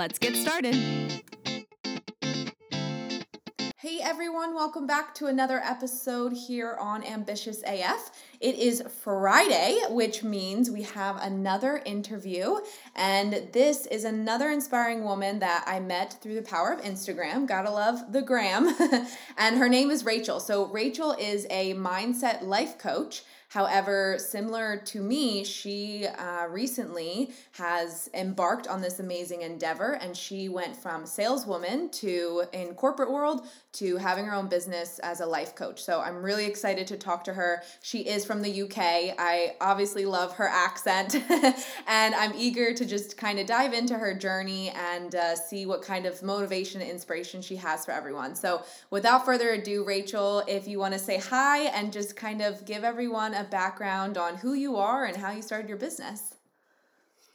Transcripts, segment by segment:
let's get started. Hey everyone, welcome back to another episode here on Ambitious AF. It is Friday, which means we have another interview, and this is another inspiring woman that I met through the power of Instagram. Gotta love the gram. and her name is Rachel. So, Rachel is a mindset life coach However, similar to me, she uh, recently has embarked on this amazing endeavor and she went from saleswoman to in corporate world to having her own business as a life coach. So I'm really excited to talk to her. She is from the UK. I obviously love her accent and I'm eager to just kind of dive into her journey and uh, see what kind of motivation and inspiration she has for everyone. So without further ado, Rachel, if you want to say hi and just kind of give everyone a background on who you are and how you started your business.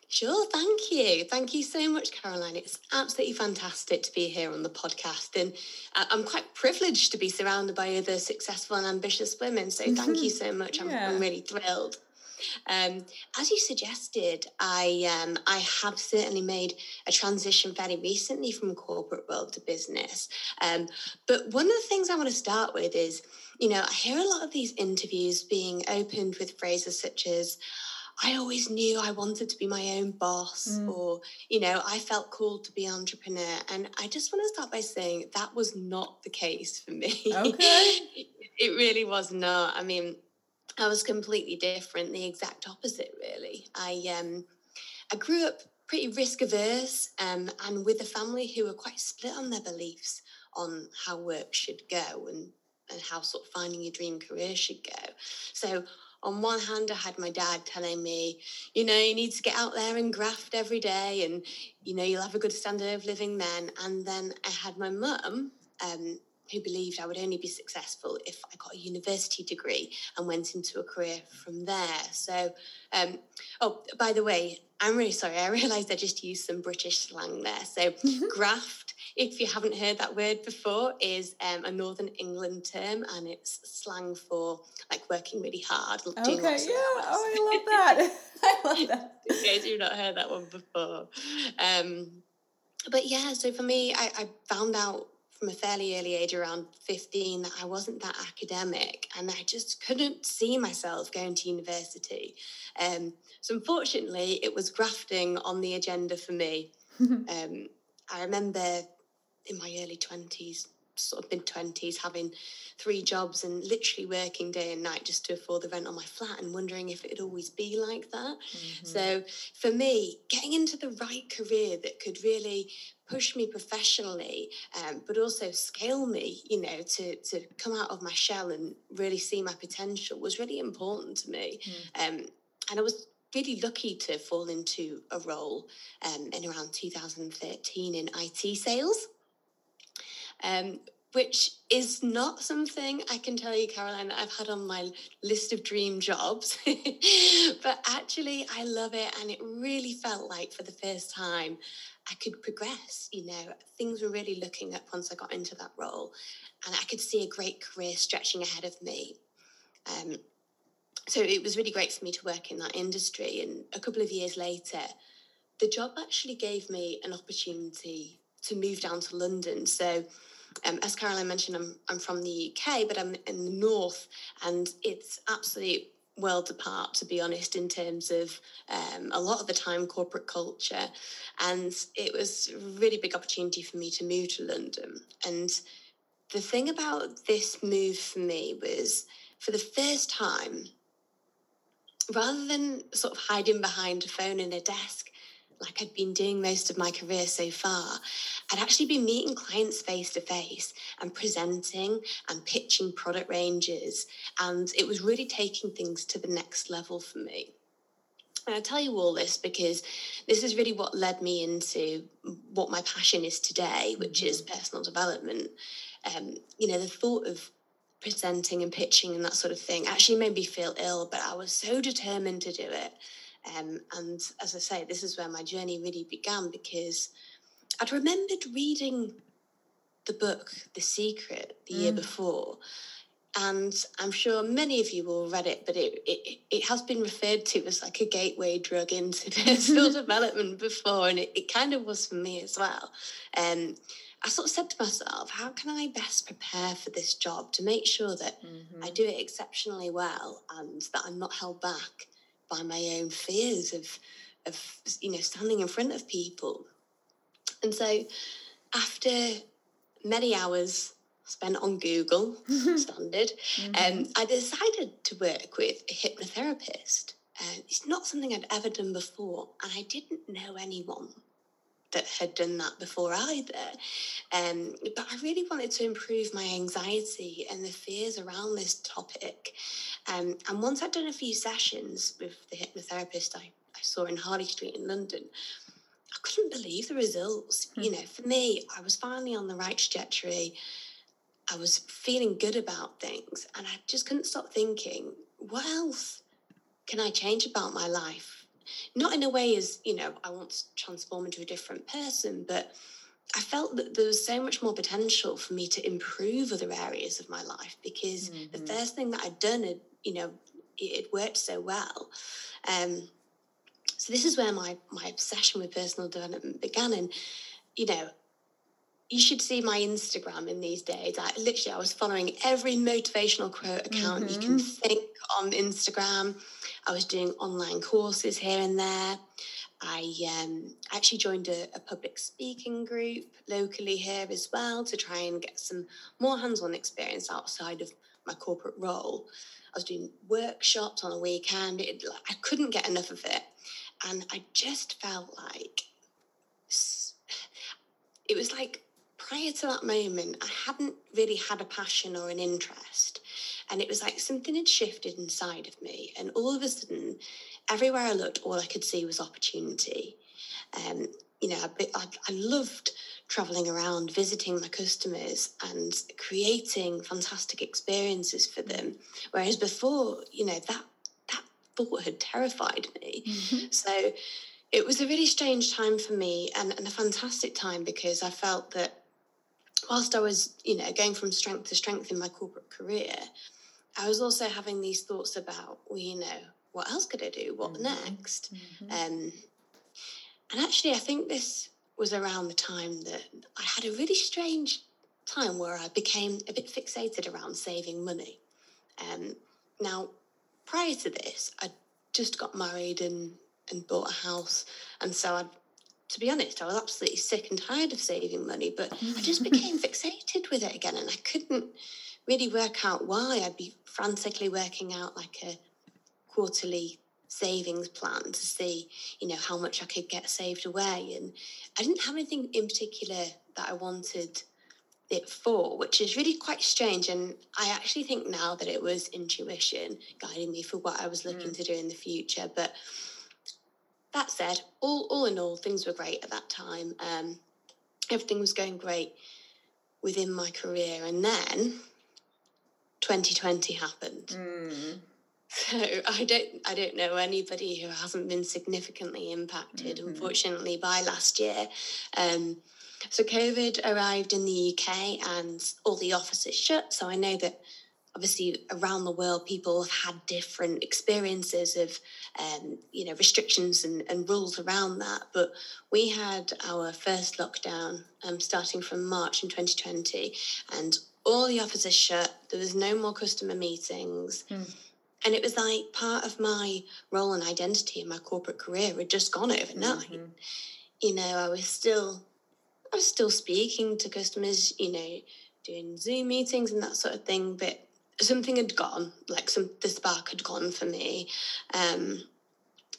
Sure, thank you. Thank you so much, Caroline. It's absolutely fantastic to be here on the podcast. And uh, I'm quite privileged to be surrounded by other successful and ambitious women. So thank you so much. I'm, yeah. I'm really thrilled. Um, as you suggested, I um, I have certainly made a transition fairly recently from corporate world to business. Um, but one of the things I want to start with is, you know, I hear a lot of these interviews being opened with phrases such as, I always knew I wanted to be my own boss, mm. or, you know, I felt called to be an entrepreneur. And I just want to start by saying that was not the case for me. Okay. it really was not. I mean, I was completely different, the exact opposite, really. I, um, I grew up pretty risk averse um, and with a family who were quite split on their beliefs on how work should go and, and how sort of finding your dream career should go. So on one hand, I had my dad telling me, you know, you need to get out there and graft every day and, you know, you'll have a good standard of living then. And then I had my mum, um, who believed I would only be successful if I got a university degree and went into a career from there. So, um, oh, by the way, I'm really sorry. I realised I just used some British slang there. So, mm-hmm. graft, if you haven't heard that word before, is um, a Northern England term and it's slang for like working really hard. Okay, yeah. Oh, I love that. I love that. In case you've not heard that one before. Um, but yeah, so for me, I, I found out from a fairly early age, around 15, that I wasn't that academic and I just couldn't see myself going to university. Um, so, unfortunately, it was grafting on the agenda for me. um, I remember in my early 20s, sort of mid 20s, having three jobs and literally working day and night just to afford the rent on my flat and wondering if it'd always be like that. Mm-hmm. So, for me, getting into the right career that could really push me professionally, um, but also scale me, you know, to, to come out of my shell and really see my potential was really important to me. Mm. Um, and I was really lucky to fall into a role um, in around 2013 in IT sales. Um, which is not something I can tell you, Caroline, that I've had on my list of dream jobs. but actually, I love it. And it really felt like for the first time, I could progress. You know, things were really looking up once I got into that role. And I could see a great career stretching ahead of me. Um, so it was really great for me to work in that industry. And a couple of years later, the job actually gave me an opportunity to move down to London. So um, as Caroline mentioned, I'm, I'm from the UK, but I'm in the north, and it's absolute worlds apart, to be honest, in terms of um, a lot of the time corporate culture. And it was a really big opportunity for me to move to London. And the thing about this move for me was for the first time, rather than sort of hiding behind a phone and a desk, like I'd been doing most of my career so far, I'd actually been meeting clients face to face and presenting and pitching product ranges. And it was really taking things to the next level for me. And I tell you all this because this is really what led me into what my passion is today, which is mm-hmm. personal development. Um, you know, the thought of presenting and pitching and that sort of thing actually made me feel ill, but I was so determined to do it. Um, and as I say, this is where my journey really began because I'd remembered reading the book The Secret the mm. year before. And I'm sure many of you will read it, but it, it, it has been referred to as like a gateway drug into personal development before, and it, it kind of was for me as well. Um, I sort of said to myself, how can I best prepare for this job to make sure that mm-hmm. I do it exceptionally well and that I'm not held back by my own fears of, of you know, standing in front of people. And so after many hours spent on Google, standard, mm-hmm. um, I decided to work with a hypnotherapist. Uh, it's not something I'd ever done before, and I didn't know anyone that had done that before either. Um, but I really wanted to improve my anxiety and the fears around this topic. Um, and once I'd done a few sessions with the hypnotherapist I, I saw in Harley Street in London, I couldn't believe the results. Mm. You know, for me, I was finally on the right trajectory. I was feeling good about things, and I just couldn't stop thinking, what else can I change about my life? Not in a way as you know i want to transform into a different person but i felt that there was so much more potential for me to improve other areas of my life because mm-hmm. the first thing that i'd done had you know it, worked so well um, so this is where my my obsession with personal development began and you know you should see my Instagram in these days. I literally I was following every motivational quote account mm-hmm. you can mm-hmm. think on Instagram. I was doing online courses here and there. I um, actually joined a, a, public speaking group locally here as well to try and get some more hands-on experience outside of my corporate role. I was doing workshops on a weekend. It, I couldn't get enough of it, and I just felt like it was like prior to that moment, I hadn't really had a passion or an interest. And it was like something had shifted inside of me. And all of a sudden, everywhere I looked, all I could see was opportunity. Um, you know, I, I loved traveling around, visiting my customers and creating fantastic experiences for them. Whereas before, you know, that that thought had terrified me. Mm-hmm. So it was a really strange time for me and, and a fantastic time because I felt that whilst I was, you know, going from strength to strength in my corporate career, I was also having these thoughts about, well, you know, what else could I do? What mm-hmm. next? Mm-hmm. Um, and actually, I think this was around the time that I had a really strange time where I became a bit fixated around saving money. Um, now, prior to this, I just got married and, and bought a house. And so I'd to be honest, I was absolutely sick and tired of saving money, but I just became fixated with it again and I couldn't really work out why. I'd be frantically working out like a quarterly savings plan to see, you know, how much I could get saved away. And I didn't have anything in particular that I wanted it for, which is really quite strange. And I actually think now that it was intuition guiding me for what I was looking mm. to do in the future. But that said, all, all in all, things were great at that time. Um, everything was going great within my career. And then 2020 happened. Mm. So I don't I don't know anybody who hasn't been significantly impacted, mm-hmm. unfortunately, by last year. Um, so COVID arrived in the UK and all the offices shut. So I know that obviously around the world people have had different experiences of um, you know restrictions and, and, rules around that but we had our first lockdown um, starting from march in 2020 and all the offices shut there was no more customer meetings mm. and it was like part of my role and identity in my corporate career had just gone overnight mm-hmm. you know i was still i was still speaking to customers you know doing zoom meetings and that sort of thing but something had gone, like some the spark had gone for me. Um,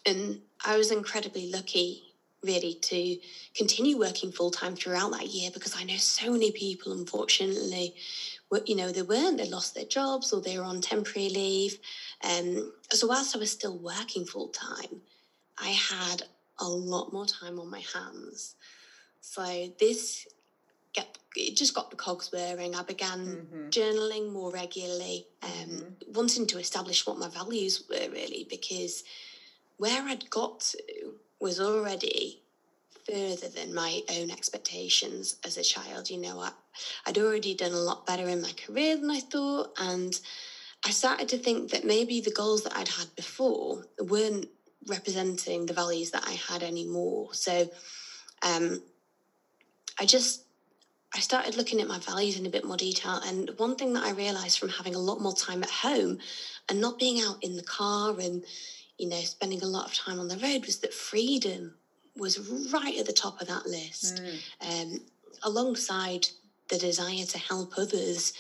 and I was incredibly lucky really to continue working full time throughout that year because I know so many people, unfortunately, were, you know, they weren't, they lost their jobs or they were on temporary leave. Um, so whilst I was still working full time, I had a lot more time on my hands. So this get it just got the cogs whirring. I began mm-hmm. journaling more regularly, um, mm-hmm. wanting to establish what my values were really, because where I'd got to was already further than my own expectations as a child. You know, I, I'd already done a lot better in my career than I thought, and I started to think that maybe the goals that I'd had before weren't representing the values that I had anymore. So, um, I just I started looking at my values in a bit more detail. And one thing that I realized from having a lot more time at home and not being out in the car and, you know, spending a lot of time on the road was that freedom was right at the top of that list. Mm. Um, alongside the desire to help others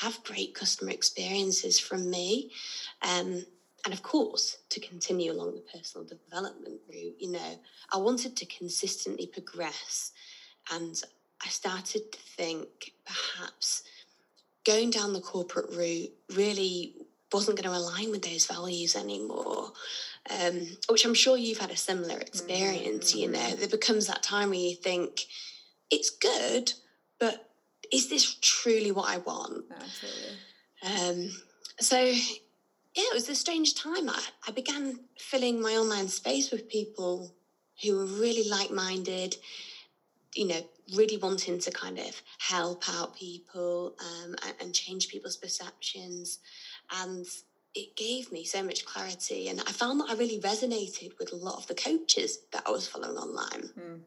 have great customer experiences from me. Um, and of course, to continue along the personal development route, you know, I wanted to consistently progress and I started to think perhaps going down the corporate route really wasn't going to align with those values anymore. Um, which I'm sure you've had a similar experience. Mm-hmm. You know, there becomes that time where you think it's good, but is this truly what I want? Absolutely. Um, so yeah, it was a strange time. I, I began filling my online space with people who were really like minded, you know, really wanting to kind of help out people um, and, and, change people's perceptions. And it gave me so much clarity. And I found that I really resonated with a lot of the coaches that I was following online. Mm.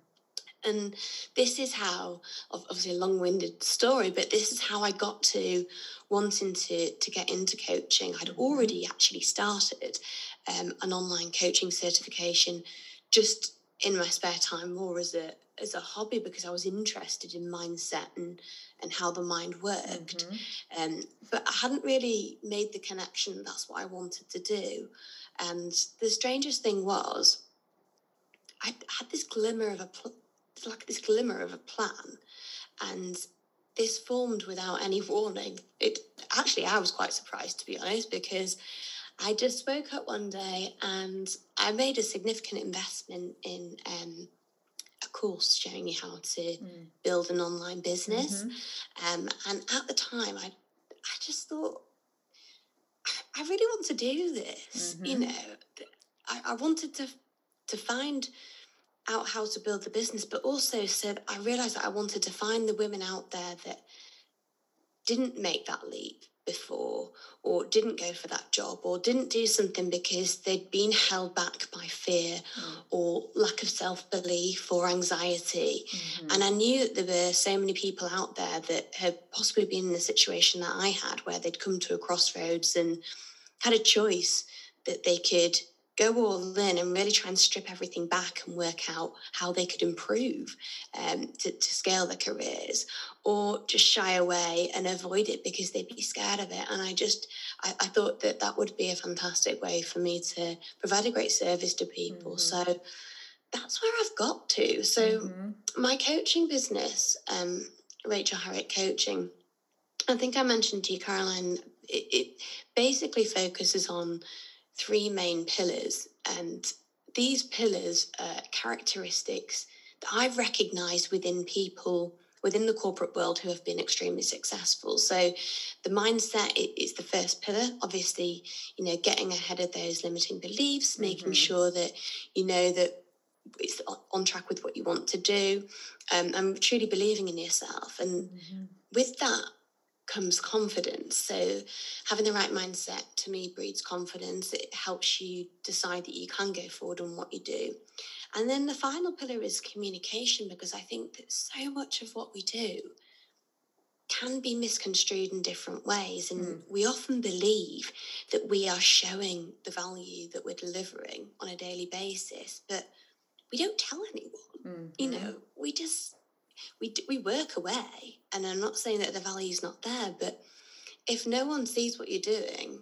And this is how, obviously, a long winded story, but this is how I got to wanting to, to get into coaching. I'd mm-hmm. already actually started um, an online coaching certification just in my spare time, more as a as a hobby because I was interested in mindset and and how the mind worked. Mm-hmm. Um, but I hadn't really made the connection. That's what I wanted to do. And the strangest thing was, I had this glimmer of a pl- like this glimmer of a plan, and this formed without any warning. It actually I was quite surprised to be honest because. I just woke up one day and I made a significant investment in um, course showing you how to mm. build an online business. Mm-hmm. Um, and at the time, I, I just thought, I, I really want to do this. Mm-hmm. You know, I, I wanted to to find out how to build the business, but also said I realized that I wanted to find the women out there that didn't make that leap before or didn't go for that job or didn't do something because they'd been held back by fear mm. or lack of self-belief or anxiety mm-hmm. and i knew that there were so many people out there that had possibly been in the situation that i had where they'd come to a crossroads and had a choice that they could go all in and really try and strip everything back and work out how they could improve um, to, to scale their careers or just shy away and avoid it because they'd be scared of it and i just I, I thought that that would be a fantastic way for me to provide a great service to people mm-hmm. so that's where i've got to so mm-hmm. my coaching business um, rachel harriet coaching i think i mentioned to you caroline it, it basically focuses on three main pillars. And these pillars are characteristics that I've recognized within people within the corporate world who have been extremely successful. So the mindset is the first pillar. Obviously, you know, getting ahead of those limiting beliefs, mm-hmm. making sure that you know that it's on track with what you want to do, um, and truly believing in yourself. And mm-hmm. with that, comes confidence. So, having the right mindset to me breeds confidence. It helps you decide that you can go forward on what you do. And then the final pillar is communication, because I think that so much of what we do can be misconstrued in different ways. And mm. we often believe that we are showing the value that we're delivering on a daily basis, but we don't tell anyone. Mm-hmm. You know, we just we we work away, and I'm not saying that the value is not there, but if no one sees what you're doing,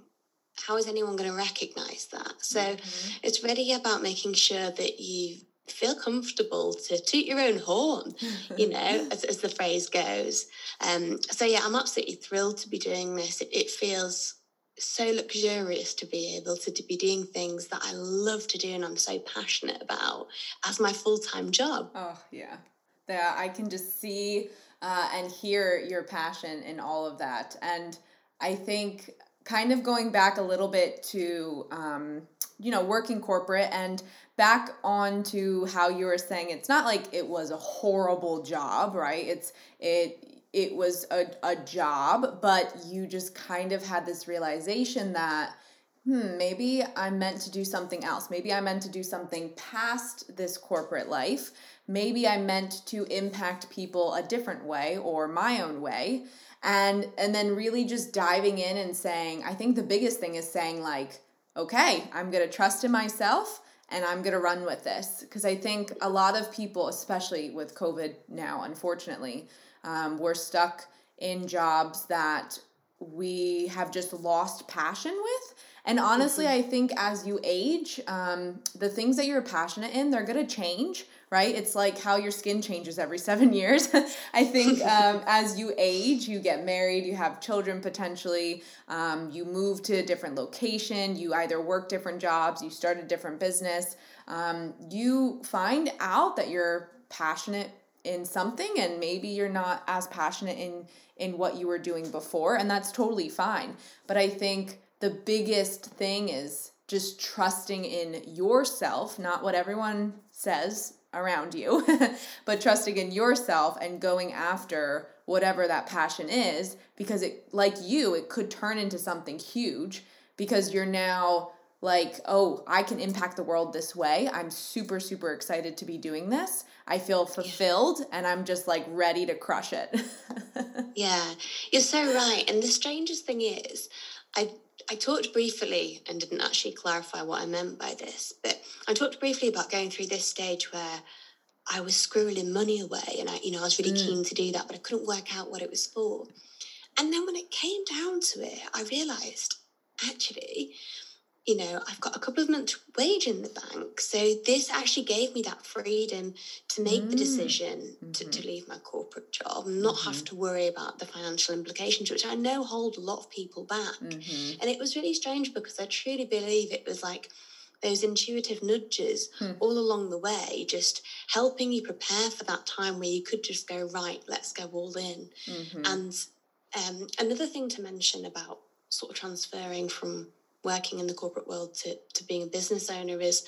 how is anyone going to recognize that? So mm-hmm. it's really about making sure that you feel comfortable to toot your own horn, you know, as, as the phrase goes. Um, so yeah, I'm absolutely thrilled to be doing this. It, it feels so luxurious to be able to, to be doing things that I love to do and I'm so passionate about as my full time job. Oh yeah, yeah. I can just see uh, and hear your passion in all of that, and I think kind of going back a little bit to um, you know working corporate and back on to how you were saying it's not like it was a horrible job right it's it it was a, a job but you just kind of had this realization that hmm maybe i'm meant to do something else. Maybe i'm meant to do something past this corporate life. Maybe i'm meant to impact people a different way or my own way. And and then really just diving in and saying i think the biggest thing is saying like okay i'm going to trust in myself and i'm going to run with this. Because i think a lot of people especially with covid now unfortunately um, we're stuck in jobs that we have just lost passion with and honestly i think as you age um, the things that you're passionate in they're going to change right? It's like how your skin changes every seven years. I think um, as you age, you get married, you have children potentially, um, you move to a different location, you either work different jobs, you start a different business. Um, you find out that you're passionate in something and maybe you're not as passionate in in what you were doing before and that's totally fine but i think the biggest thing is just trusting in yourself not what everyone says around you, but trusting in yourself and going after whatever that passion is because it like you it could turn into something huge because you're now like oh i can impact the world this way. I'm super super excited to be doing this. I feel fulfilled and i'm just like ready to crush it. Yeah. You're so right. And the strangest thing is i I talked briefly and didn't actually clarify what I meant by this, but I talked briefly about going through this stage where I was squirreling money away and I, you know, I was really mm. keen to do that, but I couldn't work out what it was for. And then when it came down to it, I realized actually you know, I've got a couple of months' wage in the bank. So this actually gave me that freedom to make mm. the decision mm-hmm. to, to leave my corporate job and not mm-hmm. have to worry about the financial implications, which I know hold a lot of people back. Mm-hmm. And it was really strange because I truly believe it was like those intuitive nudges hmm. all along the way, just helping you prepare for that time where you could just go, right, let's go all in. Mm-hmm. And um, another thing to mention about sort of transferring from working in the corporate world to, to being a business owner is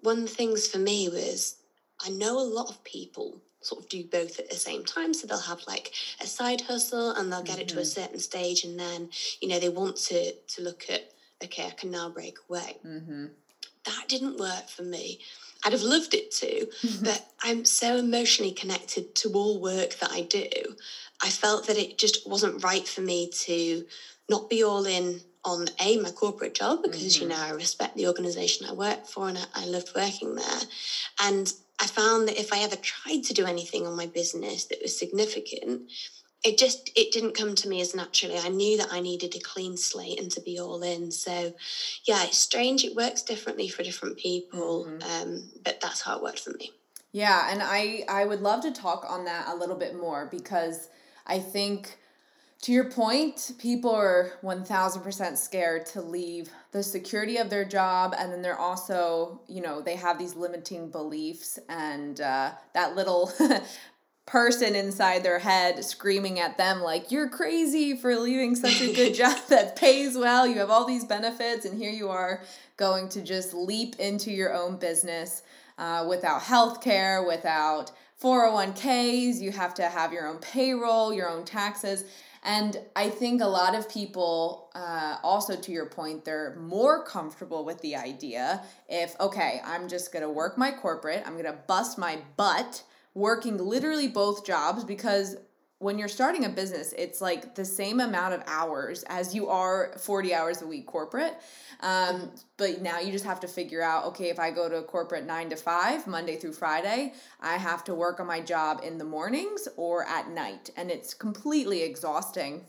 one of the things for me was I know a lot of people sort of do both at the same time. So they'll have like a side hustle and they'll get mm-hmm. it to a mm-hmm. certain stage and then, you know, they want to to look at, okay, I can now break away. Mm-hmm. That didn't work for me. I'd have loved it to, mm-hmm. but I'm so emotionally connected to all work that I do. I felt that it just wasn't right for me to not be all in on a my corporate job because mm-hmm. you know I respect the organization I work for and I, I loved working there, and I found that if I ever tried to do anything on my business that was significant, it just it didn't come to me as naturally. I knew that I needed a clean slate and to be all in. So, yeah, it's strange. It works differently for different people, mm-hmm. um, but that's how it worked for me. Yeah, and I I would love to talk on that a little bit more because I think to your point, people are 1000% scared to leave the security of their job. And then they're also, you know, they have these limiting beliefs and uh, that little person inside their head screaming at them, like, you're crazy for leaving such a good job that pays well. You have all these benefits. And here you are going to just leap into your own business uh, without health care, without 401ks. You have to have your own payroll, your own taxes and I think a lot of people, uh, also to your point, they're more comfortable with the idea if, okay, I'm just going to work my corporate, I'm going to bust my butt working literally both jobs because when you're starting a business, it's like the same amount of hours as you are 40 hours a week corporate. Um, but now you just have to figure out okay, if I go to corporate nine to five, Monday through Friday, I have to work on my job in the mornings or at night. And it's completely exhausting.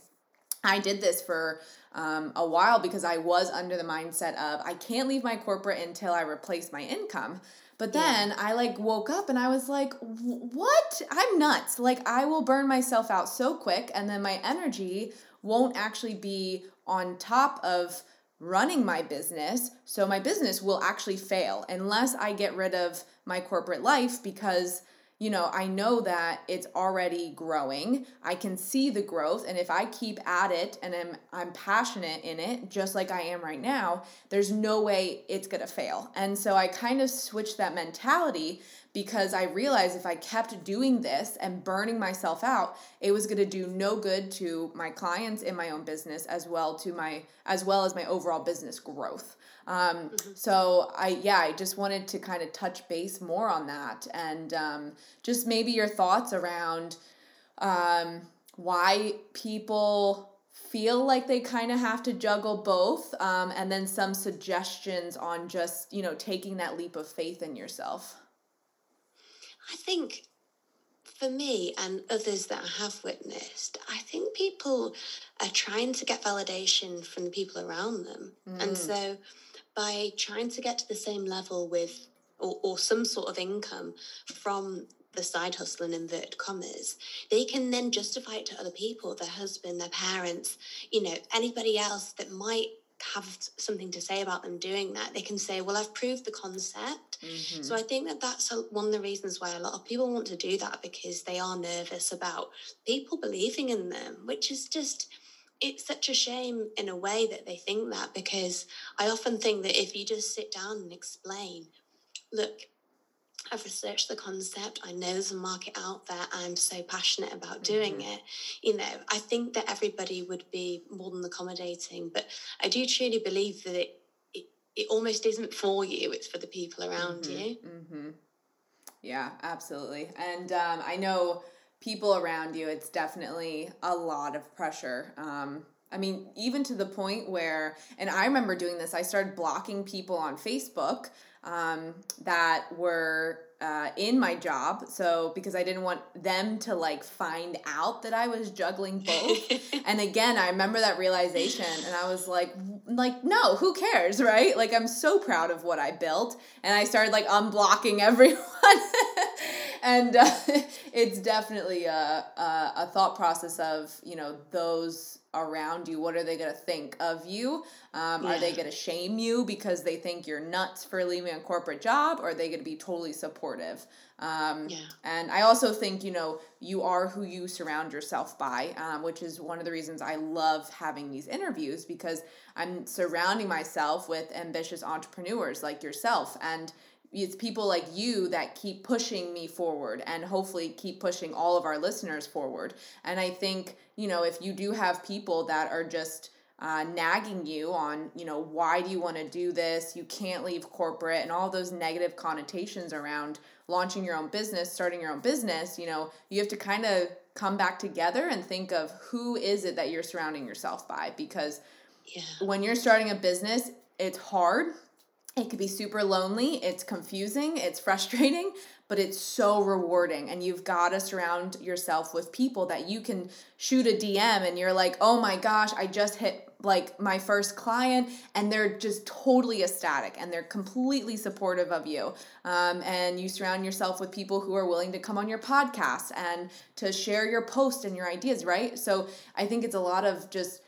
I did this for um, a while because I was under the mindset of I can't leave my corporate until I replace my income. But then yeah. I like woke up and I was like, what? I'm nuts. Like I will burn myself out so quick and then my energy won't actually be on top of running my business. So my business will actually fail unless I get rid of my corporate life because you know, I know that it's already growing. I can see the growth and if I keep at it and I'm I'm passionate in it just like I am right now, there's no way it's going to fail. And so I kind of switched that mentality because I realized if I kept doing this and burning myself out, it was going to do no good to my clients in my own business as well to my as well as my overall business growth. Um, mm-hmm. So I yeah I just wanted to kind of touch base more on that and um, just maybe your thoughts around um, why people feel like they kind of have to juggle both um, and then some suggestions on just you know taking that leap of faith in yourself i think for me and others that i have witnessed i think people are trying to get validation from the people around them mm. and so by trying to get to the same level with or, or some sort of income from the side hustle and inverted commas, they can then justify it to other people, their husband, their parents, you know, anybody else that might have something to say about them doing that. They can say, well, I've proved the concept. Mm-hmm. So I think that that's one of the reasons why a lot of people want to do that because they are nervous about people believing in them, which is just it's such a shame in a way that they think that because I often think that if you just sit down and explain, look, I've researched the concept. I know there's a market out there. I'm so passionate about doing mm-hmm. it. You know, I think that everybody would be more than accommodating, but I do truly believe that it it, it almost isn't for you. It's for the people around mm-hmm. you. Mm-hmm. Yeah, absolutely. And um, I know people around you, it's definitely a lot of pressure. Um, I mean, even to the point where, and I remember doing this, I started blocking people on Facebook um, that were uh, in my job. So, because I didn't want them to like find out that I was juggling both. and again, I remember that realization and I was like, like, no, who cares, right? Like, I'm so proud of what I built. And I started like unblocking everyone and uh, it's definitely a, a, a thought process of you know those around you what are they going to think of you um, yeah. are they going to shame you because they think you're nuts for leaving a corporate job or are they going to be totally supportive um, yeah. and i also think you know you are who you surround yourself by um, which is one of the reasons i love having these interviews because i'm surrounding myself with ambitious entrepreneurs like yourself and it's people like you that keep pushing me forward and hopefully keep pushing all of our listeners forward. And I think, you know, if you do have people that are just uh, nagging you on, you know, why do you want to do this? You can't leave corporate and all those negative connotations around launching your own business, starting your own business, you know, you have to kind of come back together and think of who is it that you're surrounding yourself by because yeah. when you're starting a business, it's hard it could be super lonely, it's confusing, it's frustrating, but it's so rewarding. And you've got to surround yourself with people that you can shoot a DM and you're like, oh my gosh, I just hit like my first client and they're just totally ecstatic and they're completely supportive of you um, and you surround yourself with people who are willing to come on your podcast and to share your post and your ideas right so i think it's a lot of just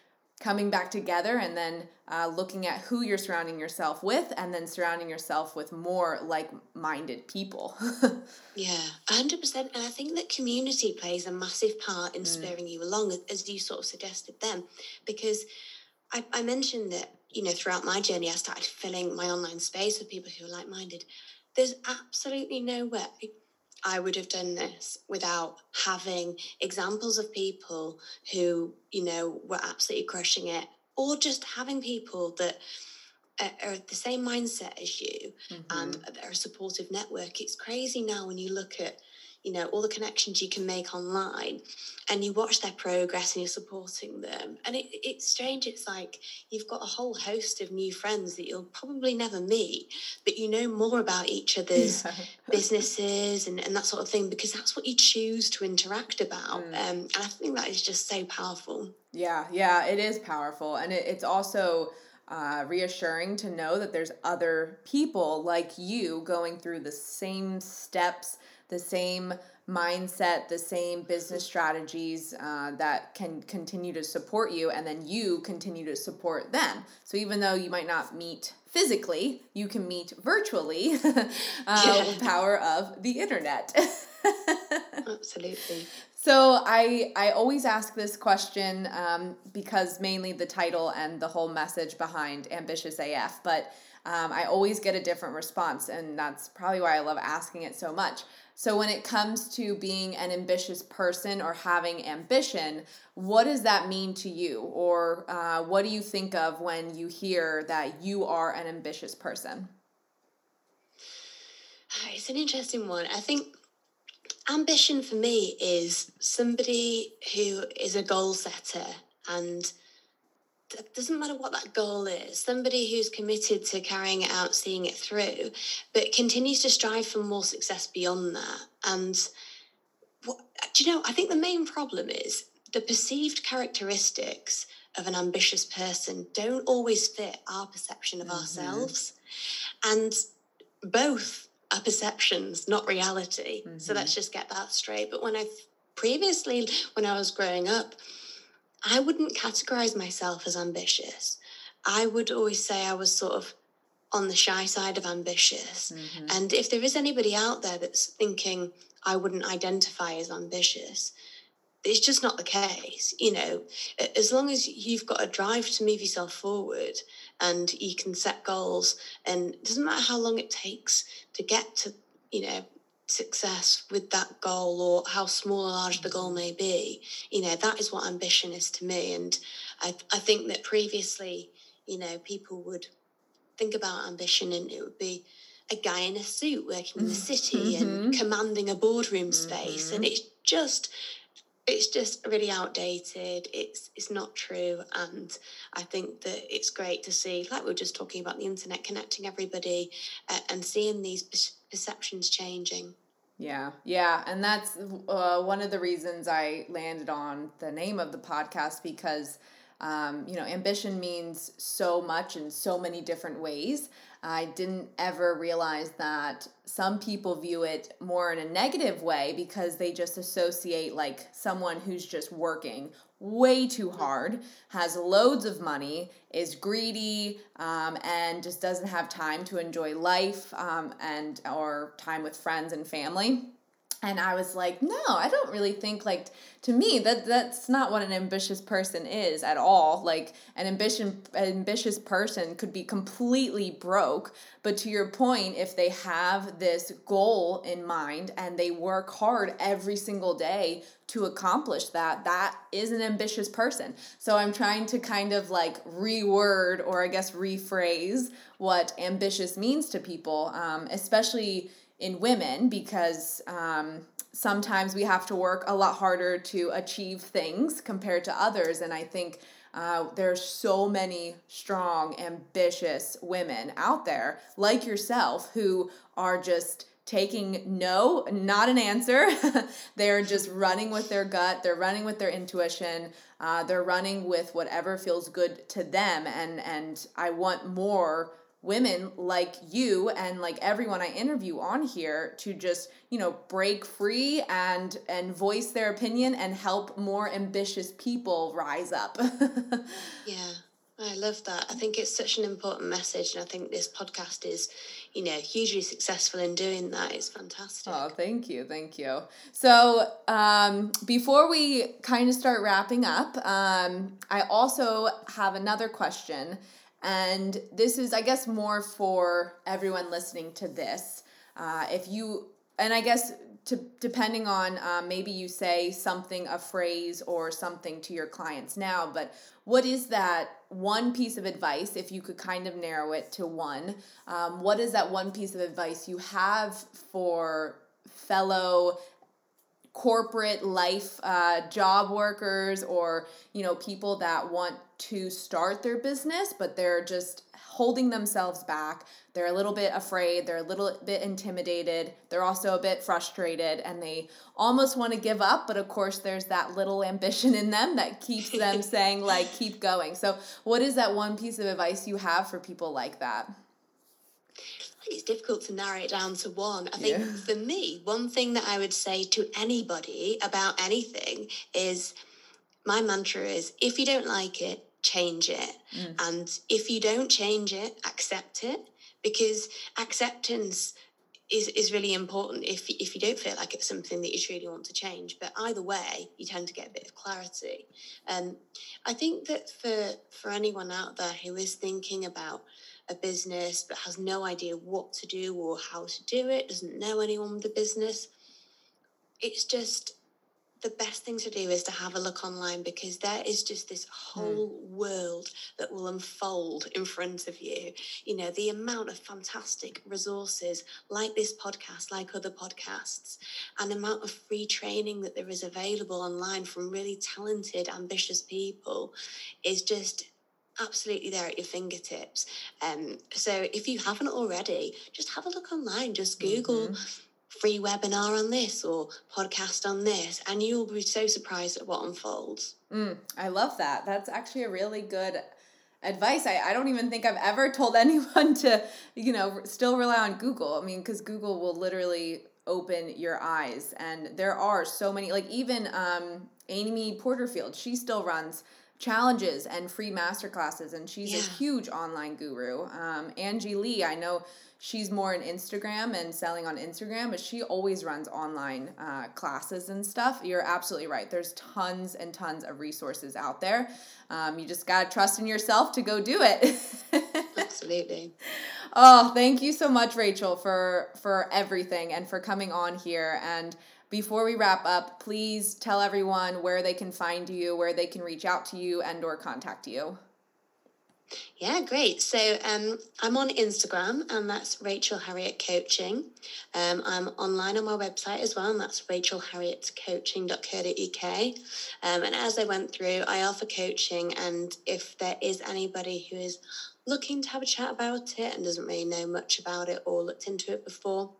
coming back together and then uh, looking at who you're surrounding yourself with and then surrounding yourself with more like-minded people. Yeah 100% and i think that community plays a massive part in mm. spurring you along as you sort of suggested then. Because I, I mentioned that you know throughout my journey i started filling my online space with people who are like-minded. There's absolutely no way I would have done this without having examples of people who, you know, were absolutely crushing it, or just having people that are the same mindset as you mm-hmm. and are a supportive network. It's crazy now when you look at you know all the connections you can make online and you watch their progress and you're supporting them and it, it's strange it's like you've got a whole host of new friends that you'll probably never meet but you know more about each other's yeah. businesses and, and that sort of thing because that's what you choose to interact about mm. um, and i think that is just so powerful yeah yeah it is powerful and it, it's also uh, reassuring to know that there's other people like you going through the same steps, the same mindset, the same business strategies uh, that can continue to support you, and then you continue to support them. So even though you might not meet physically, you can meet virtually uh, yeah. with the power of the internet. Absolutely. So I I always ask this question um, because mainly the title and the whole message behind ambitious AF, but um, I always get a different response, and that's probably why I love asking it so much. So when it comes to being an ambitious person or having ambition, what does that mean to you, or uh, what do you think of when you hear that you are an ambitious person? It's an interesting one. I think ambition for me is somebody who is a goal setter and it doesn't matter what that goal is, somebody who's committed to carrying it out, seeing it through, but continues to strive for more success beyond that. And what, do you know, I think the main problem is the perceived characteristics of an ambitious person don't always fit our perception of mm-hmm. ourselves. And both are perceptions, not reality. Mm-hmm. So let's just get that straight. But when I previously, when I was growing up, I wouldn't categorize myself as ambitious. I would always say I was sort of on the shy side of ambitious. Mm-hmm. And if there is anybody out there that's thinking I wouldn't identify as ambitious, it's just not the case. You know, as long as you've got a drive to move yourself forward and you can set goals, and it doesn't matter how long it takes to get to, you know, success with that goal or how small or large the goal may be, you know, that is what ambition is to me. And I, I think that previously, you know, people would think about ambition and it would be a guy in a suit working in the city mm-hmm. and commanding a boardroom space. Mm-hmm. And it's just it's just really outdated it's it's not true and i think that it's great to see like we are just talking about the internet connecting everybody uh, and seeing these perceptions changing yeah. Yeah. And that's uh, one of the reasons i landed on the name of the podcast because um, you know ambition means so much in so many different ways. I didn't ever realize that some people view it more in a negative way because they just associate like someone who's just working way too hard, has loads of money, is greedy, um, and just doesn't have time to enjoy life um, and or time with friends and family and i was like no i don't really think like to me that that's not what an ambitious person is at all. Like an ambition ambitious person could be completely broke. But to your point if they have this goal in mind and they work hard every single day to accomplish that that is an ambitious person. So i'm trying to kind of like reword or i guess rephrase what ambitious means to people um, especially in women because um, sometimes we have to work a lot harder to achieve things compared to others. And I think uh, there's so many strong, ambitious women out there like yourself who are just taking no, not an answer. they're just running with their gut, they're running with their intuition. Uh, they're running with whatever feels good to them and and I want more women like you and like everyone I interview on here to just, you know, break free and and voice their opinion and help more ambitious people rise up. yeah. I love that. I think it's such an important message, and I think this podcast is, you know, hugely successful in doing that. It's fantastic. Oh, thank you, thank you. So, um, before we kind of start wrapping up, um, I also have another question, and this is, I guess, more for everyone listening to this. Uh, if you, and I guess to, depending on um, maybe you say something, a phrase or something to your clients now, but what is that one piece of advice, if you could kind of narrow it to one? Um, what is that one piece of advice you have for fellow corporate life uh, job workers or you know people that want to start their business but they're just holding themselves back. They're a little bit afraid. They're a little bit intimidated. They're also a bit frustrated and they almost want to give up but of course there's that little ambition in them that keeps them saying like keep going. So what is that one piece of advice you have for people like that? It's difficult to narrow it down to one. I think yeah. for me, one thing that I would say to anybody about anything is my mantra is if you don't like it, change it. Mm. And if you don't change it, accept it because acceptance is, is really important if, if you don't feel like it's something that you truly want to change. But either way, you tend to get a bit of clarity. And um, I think that for, for anyone out there who is thinking about a business but has no idea what to do or how to do it, doesn't know anyone with a business, it's just the best thing to do is to have a look online because there is just this hmm. whole mm. world that will unfold in front of you. You know, the amount of fantastic resources like this podcast, like other podcasts, and amount of free training that there is available online from really talented, ambitious people is just absolutely there at your fingertips. Um, so if you haven't already, just have a look online. Just Google mm-hmm. Free webinar on this or podcast on this, and you will be so surprised at what unfolds. Mm, I love that. That's actually a really good advice. I, I don't even think I've ever told anyone to, you know, still rely on Google. I mean, because Google will literally open your eyes. And there are so many, like even um, Amy Porterfield, she still runs challenges and free master classes and she's yeah. a huge online guru um, angie lee i know she's more in instagram and selling on instagram but she always runs online uh, classes and stuff. You're absolutely right. There's tons and tons of resources out there. Um, you just got to trust in yourself to go do it. Absolutely. Oh thank you so much rachel for for everything and for coming on here. And before we wrap up, please tell everyone where they can find you, where they can reach out to you and or contact you. Yeah, great. So um, I'm on Instagram, and that's Rachel Harriet Coaching. Um, I'm online on my website as well, and that's rachelharrietcoaching.co.uk. Um, and as I went through, I offer coaching, and if there is anybody who is looking to have a chat about it and doesn't really know much about it or looked into it before,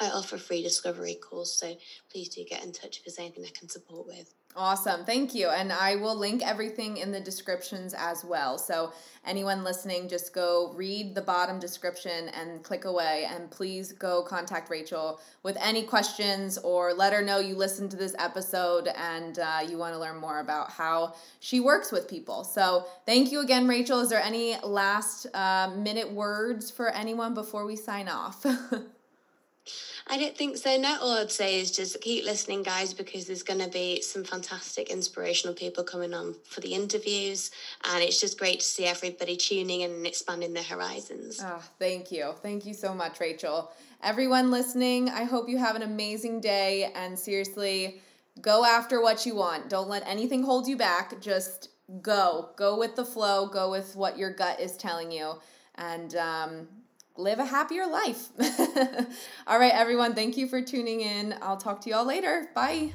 I offer free discovery calls, so please do get in touch if there's anything I can support with. Awesome. Thank you. And I will link everything in the descriptions as well. So, anyone listening, just go read the bottom description and click away. And please go contact Rachel with any questions or let her know you listened to this episode and uh, you want to learn more about how she works with people. So, thank you again, Rachel. Is there any last uh, minute words for anyone before we sign off? I don't think so. No, all I'd say is just keep listening, guys, because there's going to be some fantastic, inspirational people coming on for the interviews. And it's just great to see everybody tuning in and expanding their horizons. Oh, thank you. Thank you so much, Rachel. Everyone listening, I hope you have an amazing day. And seriously, go after what you want. Don't let anything hold you back. Just go. Go with the flow. Go with what your gut is telling you. And, um, live a happier life. all right, everyone, thank you for tuning in. I'll talk to you all later. Bye.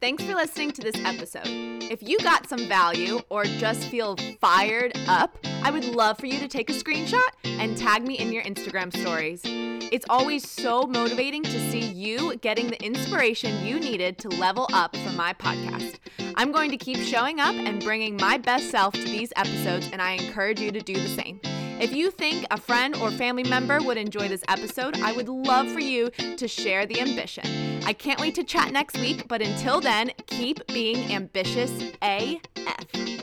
Thanks for listening to this episode. If you got some value or just feel fired up, I would love for you to take a screenshot and tag me in your Instagram stories. It's always so motivating to see you getting the inspiration you needed to level up for my podcast. I'm going to keep showing up and bringing my best self to these episodes, and I encourage you to do the same. If you think a friend or family member would enjoy this episode, I would love for you to share the ambition. I can't wait to chat next week, but until then, keep being ambitious AF.